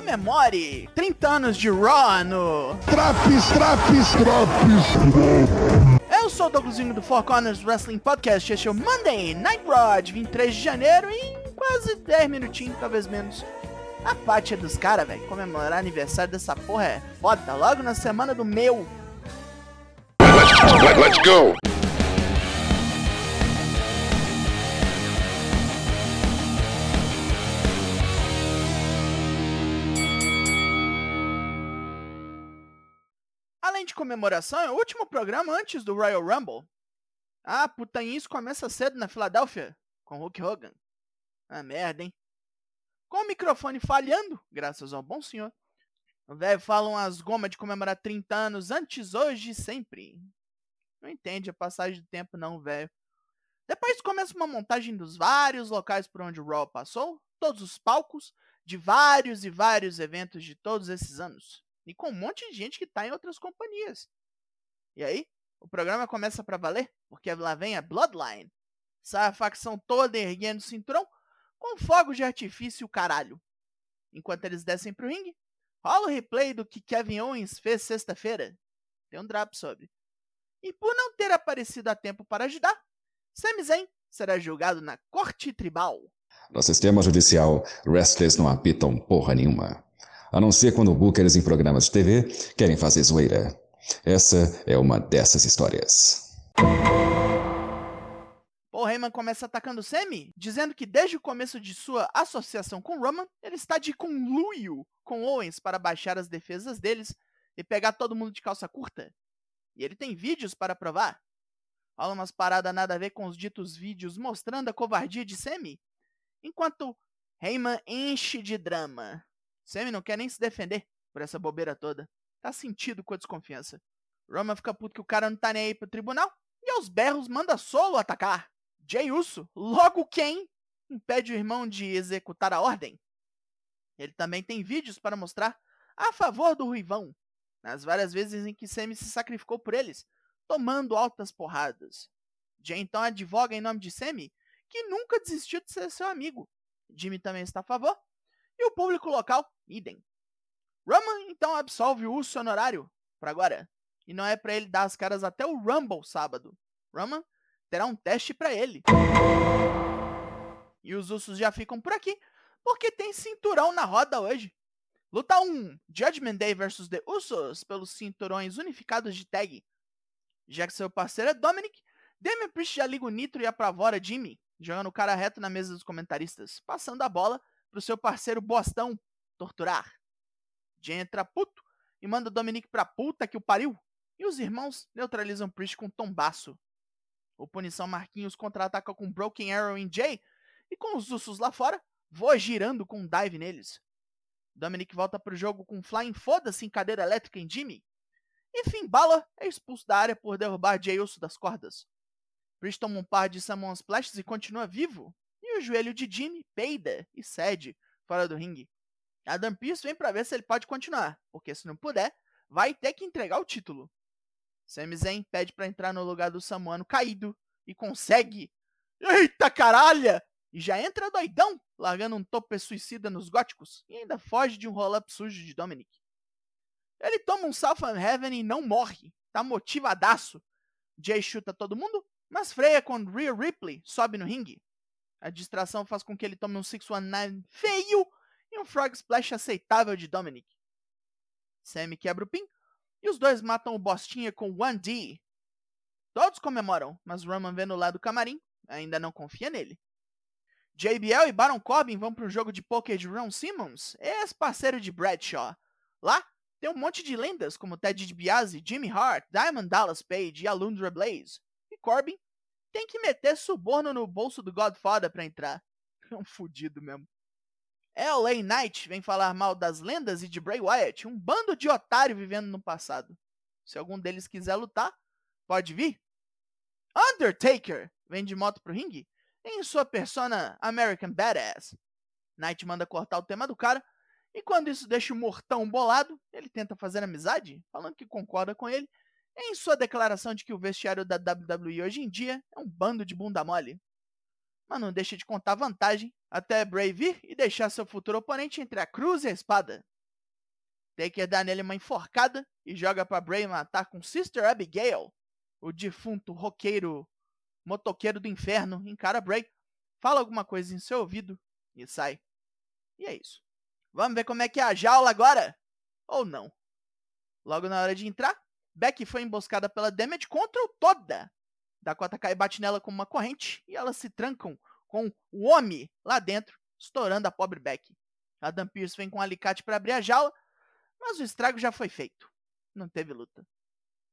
comemore 30 anos de Raw no... Traps, traps, traps. Eu sou o Douglasinho do Four Corners Wrestling Podcast, este é o Monday Night Raw de 23 de janeiro em quase 10 minutinhos, talvez menos. A parte é dos caras, velho, comemorar aniversário dessa porra é foda, logo na semana do meu. Let, let's go. Comemoração, é o último programa antes do Royal Rumble. Ah, puta, isso começa cedo na Filadélfia, com Hulk Hogan. Ah, merda, hein? Com o microfone falhando, graças ao bom senhor. O velho fala umas gomas de comemorar 30 anos antes, hoje e sempre. Não entende a passagem do tempo não, velho. Depois começa uma montagem dos vários locais por onde o Raw passou, todos os palcos, de vários e vários eventos de todos esses anos. E com um monte de gente que tá em outras companhias. E aí, o programa começa pra valer, porque lá vem a Bloodline. Sai a facção toda erguendo o cinturão, com fogos de artifício e o caralho. Enquanto eles descem pro ringue, rola o replay do que Kevin Owens fez sexta-feira. Tem um drop sobre. E por não ter aparecido a tempo para ajudar, Sami Zayn será julgado na corte tribal. No sistema judicial, wrestlers não apitam porra nenhuma. A não ser quando bookers em programas de TV querem fazer zoeira. Essa é uma dessas histórias. Paul Heyman começa atacando Sami, dizendo que desde o começo de sua associação com Roman, ele está de conluio com Owens para baixar as defesas deles e pegar todo mundo de calça curta. E ele tem vídeos para provar. Rola umas paradas nada a ver com os ditos vídeos mostrando a covardia de Sami, enquanto Heyman enche de drama. Sami não quer nem se defender por essa bobeira toda. Tá sentido com a desconfiança. Roman fica puto que o cara não tá nem aí pro tribunal e aos berros manda Solo atacar. Jay Uso, logo quem, impede o irmão de executar a ordem. Ele também tem vídeos para mostrar a favor do Ruivão, nas várias vezes em que Sami se sacrificou por eles, tomando altas porradas. Jay então advoga em nome de Sami, que nunca desistiu de ser seu amigo. Jimmy também está a favor, e o público local, idem. Roman então absolve o Uso honorário, por agora, e não é para ele dar as caras até o Rumble sábado. Roman terá um teste para ele. E os Usos já ficam por aqui, porque tem cinturão na roda hoje. Luta 1: Judgment Day vs The Usos pelos cinturões unificados de tag. Já que seu parceiro é Dominic, Damian Priest já liga o Nitro e apavora Jimmy, jogando o cara reto na mesa dos comentaristas, passando a bola pro seu parceiro Bostão torturar. Jay entra puto e manda Dominic pra puta que o pariu, e os irmãos neutralizam Priest com tombaço. O Punição Marquinhos contra-ataca com Broken Arrow em Jay, e com os Usos lá fora, voa girando com um dive neles. Dominic volta pro jogo com Flying Foda-se em cadeira elétrica em Jimmy. E Finn Balor é expulso da área por derrubar Jay Uso das cordas. Priest toma um par de Summon Splashes e continua vivo. E o joelho de Jimmy peida e cede fora do ringue. Adam Pearce vem para ver se ele pode continuar, porque se não puder, vai ter que entregar o título. Sami Zayn pede para entrar no lugar do Samuano caído e consegue. Eita caralho! E já entra doidão, largando um tope suicida nos góticos e ainda foge de um roll-up sujo de Dominic. Ele toma um Southern Heaven e não morre, tá motivadaço. Jay chuta todo mundo, mas freia quando Rhea Ripley sobe no ringue. A distração faz com que ele tome um 619 feio e um Frog Splash aceitável de Dominic. Sammy quebra o pin e os dois matam o Bostinha com 1D. Todos comemoram, mas Roman vendo lá do camarim ainda não confia nele. JBL e Baron Corbin vão para um jogo de poker de Ron Simmons, ex-parceiro de Bradshaw. Lá, tem um monte de lendas como Ted DiBiase, Jimmy Hart, Diamond Dallas Page e Alundra Blaze. E Corbin tem que meter suborno no bolso do Godfather para entrar. É um fudido mesmo. LA Knight vem falar mal das lendas e de Bray Wyatt, um bando de otário vivendo no passado. Se algum deles quiser lutar, pode vir. Undertaker vem de moto pro ringue em sua persona American Badass. Knight manda cortar o tema do cara, e quando isso deixa o mortão bolado, ele tenta fazer amizade, falando que concorda com ele, em sua declaração de que o vestiário da WWE hoje em dia é um bando de bunda mole. Mas não deixa de contar vantagem até Bray vir e deixar seu futuro oponente entre a cruz e a espada. Taker dá nele uma enforcada e joga pra Bray matar com Sister Abigail. O defunto roqueiro motoqueiro do inferno encara Bray, fala alguma coisa em seu ouvido e sai. E é isso. Vamos ver como é que é a jaula agora? Ou não? Logo na hora de entrar, Becky foi emboscada pela Damage Control toda. Dakota e bate nela com uma corrente e elas se trancam com o homem lá dentro, estourando a pobre Becky. Adam Pearce vem com um alicate para abrir a jaula, mas o estrago já foi feito. Não teve luta.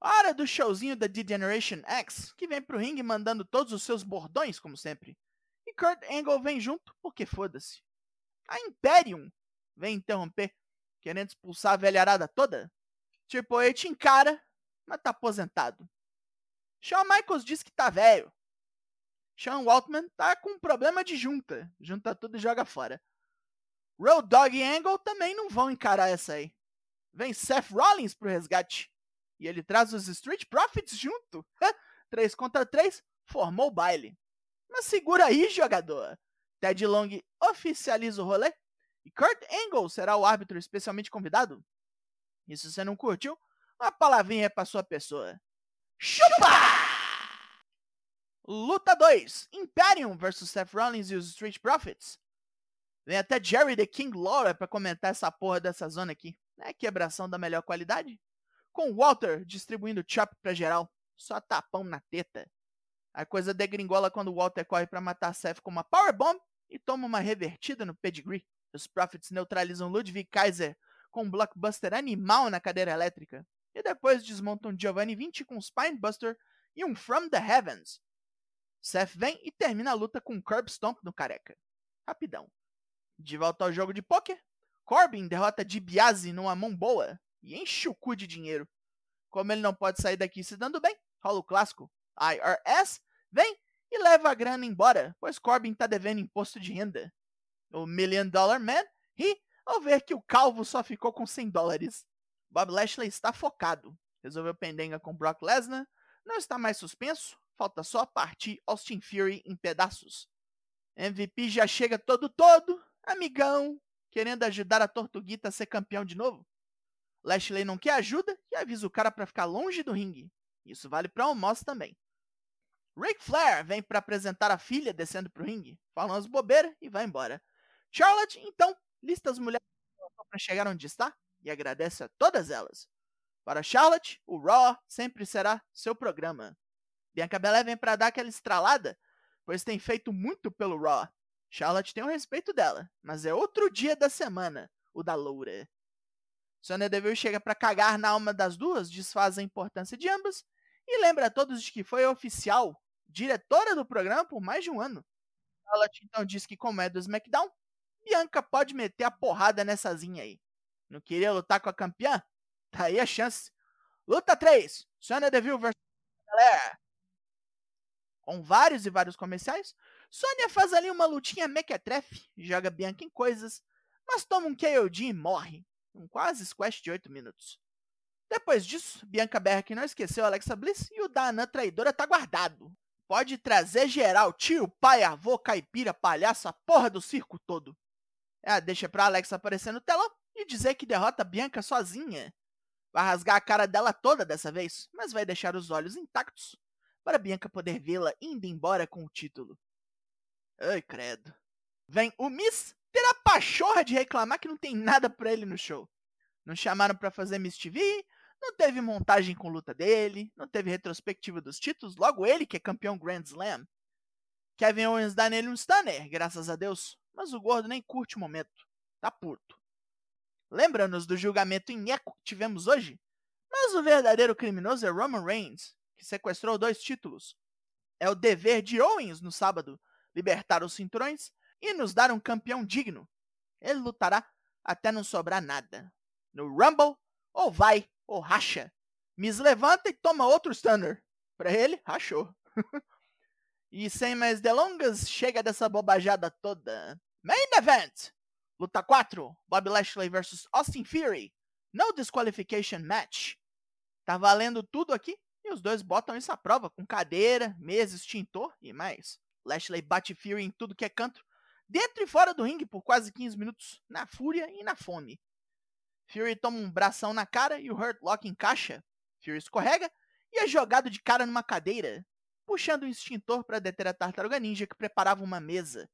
Hora do showzinho da D-Generation X, que vem pro ringue mandando todos os seus bordões, como sempre. E Kurt Angle vem junto, porque foda-se. A Imperium vem interromper, querendo expulsar a velharada toda. Triple H encara, mas tá aposentado. Shawn Michaels diz que tá velho. Sean Waltman tá com problema de junta. Junta tudo e joga fora. Road Dogg e Angle também não vão encarar essa aí. Vem Seth Rollins pro resgate. E ele traz os Street Profits junto. 3 contra 3, formou o baile. Mas segura aí, jogador. Ted Long oficializa o rolê. E Kurt Angle será o árbitro especialmente convidado. E se você não curtiu, uma palavrinha é pra sua pessoa. Chupa! Luta 2: Imperium vs Seth Rollins e os Street Profits. Vem até Jerry the King Laura para comentar essa porra dessa zona aqui. É quebração da melhor qualidade. Com Walter distribuindo chop pra geral. Só tapão na teta. A coisa degringola quando Walter corre para matar Seth com uma powerbomb e toma uma revertida no pedigree. Os Profits neutralizam Ludwig Kaiser com um blockbuster animal na cadeira elétrica. E depois desmontam Giovanni 20 com um Spinebuster e um From the Heavens. Seth vem e termina a luta com um Curb Stomp no careca. Rapidão. De volta ao jogo de pôquer, Corbin derrota DiBiase numa mão boa e enche o cu de dinheiro. Como ele não pode sair daqui se dando bem, rola o clássico. IRS vem e leva a grana embora, pois Corbin tá devendo imposto de renda. O Million Dollar Man ri ao ver que o calvo só ficou com 100 dólares. Bob Lashley está focado. Resolveu pendenga com Brock Lesnar, não está mais suspenso, falta só partir Austin Fury em pedaços. MVP já chega todo todo, amigão, querendo ajudar a Tortuguita a ser campeão de novo. Lashley não quer ajuda e avisa o cara para ficar longe do ringue. Isso vale para almoço também. Ric Flair vem para apresentar a filha descendo pro ringue, fala umas bobeiras e vai embora. Charlotte, então, lista as mulheres para chegar onde está e agradece a todas elas. Para Charlotte, o Raw sempre será seu programa. Bianca Belair vem para dar aquela estralada, pois tem feito muito pelo Raw. Charlotte tem o respeito dela, mas é outro dia da semana, o da loura. Sonya Deville chega para cagar na alma das duas, desfaz a importância de ambas e lembra a todos de que foi oficial, diretora do programa por mais de um ano. Charlotte então diz que como é do SmackDown, Bianca pode meter a porrada nessazinha aí. Não queria lutar com a campeã? Tá aí a chance. Luta 3. Sonya Deville vs. Galera. Com vários e vários comerciais, Sonya faz ali uma lutinha mequetrefe, joga Bianca em coisas, mas toma um KOD e morre. Um quase squash de 8 minutos. Depois disso, Bianca Berk não esqueceu Alexa Bliss e o Dana traidora tá guardado. Pode trazer geral, tio, pai, avô, caipira, palhaço, a porra do circo todo. É, deixa pra Alexa aparecer no telão e dizer que derrota Bianca sozinha. Vai rasgar a cara dela toda dessa vez, mas vai deixar os olhos intactos para Bianca poder vê-la indo embora com o título. Ai, credo. Vem o Miss ter a pachorra de reclamar que não tem nada pra ele no show. Não chamaram para fazer Miss TV, não teve montagem com luta dele, não teve retrospectiva dos títulos, logo ele que é campeão Grand Slam. Kevin Owens dá nele um stunner, graças a Deus, mas o gordo nem curte o momento. Tá puto. Lembra-nos do julgamento em eco que tivemos hoje? Mas o verdadeiro criminoso é Roman Reigns, que sequestrou dois títulos. É o dever de Owens no sábado libertar os cinturões e nos dar um campeão digno. Ele lutará até não sobrar nada. No Rumble, ou vai ou racha. Miss levanta e toma outro stunner. Pra ele, rachou. e sem mais delongas, chega dessa bobajada toda. Main Event! Luta 4, Bob Lashley vs Austin Fury. No disqualification match. Tá valendo tudo aqui e os dois botam isso à prova com cadeira, mesa, extintor e mais. Lashley bate Fury em tudo que é canto, dentro e fora do ringue por quase 15 minutos, na fúria e na fome. Fury toma um bração na cara e o Hurt Lock encaixa. Fury escorrega e é jogado de cara numa cadeira, puxando o extintor para deter a tartaruga ninja que preparava uma mesa.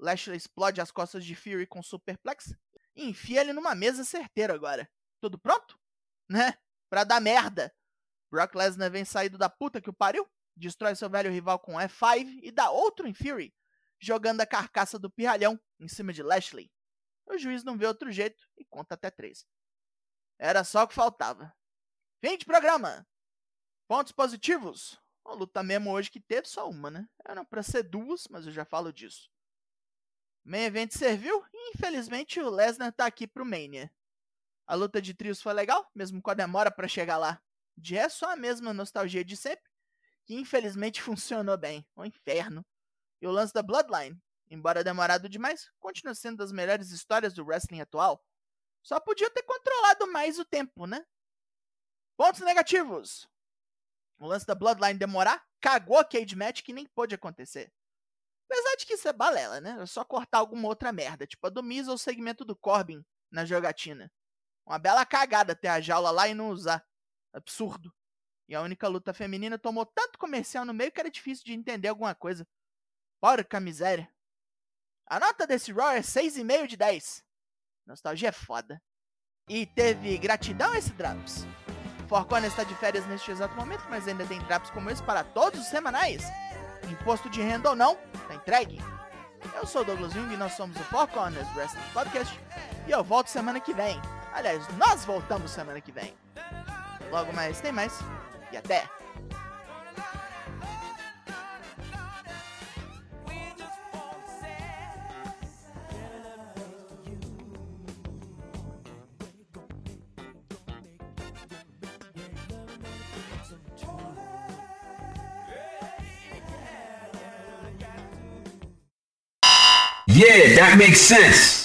Lashley explode as costas de Fury com superplex e enfia ele numa mesa certeira agora. Tudo pronto? Né? Pra dar merda. Brock Lesnar vem saído da puta que o pariu, destrói seu velho rival com F5 e dá outro em Fury, jogando a carcaça do pirralhão em cima de Lashley. O juiz não vê outro jeito e conta até três. Era só o que faltava. Fim de programa! Pontos positivos. A luta mesmo hoje que teve só uma, né? Era pra ser duas, mas eu já falo disso. Main Event serviu e infelizmente o Lesnar tá aqui pro Mania. A luta de trios foi legal, mesmo com a demora para chegar lá. De é só a mesma nostalgia de sempre, que infelizmente funcionou bem. O inferno. E o lance da Bloodline, embora demorado demais, continua sendo das melhores histórias do wrestling atual. Só podia ter controlado mais o tempo, né? Pontos negativos. O lance da Bloodline demorar cagou a cage match que nem pôde acontecer. Apesar de que isso é balela, né? É só cortar alguma outra merda, tipo a do Miz ou o segmento do Corbin na jogatina. Uma bela cagada ter a jaula lá e não usar. Absurdo. E a única luta feminina tomou tanto comercial no meio que era difícil de entender alguma coisa. Porca miséria. A nota desse Raw é 6,5 de 10. Nostalgia é foda. E teve gratidão esse Drops. Forcona está de férias neste exato momento, mas ainda tem Drops como esse para todos os semanais imposto de renda ou não, tá entregue. Eu sou o Douglas Jung e nós somos o Four Corners Wrestling Podcast e eu volto semana que vem. Aliás, nós voltamos semana que vem. Logo mais tem mais e até! Yeah, that makes sense.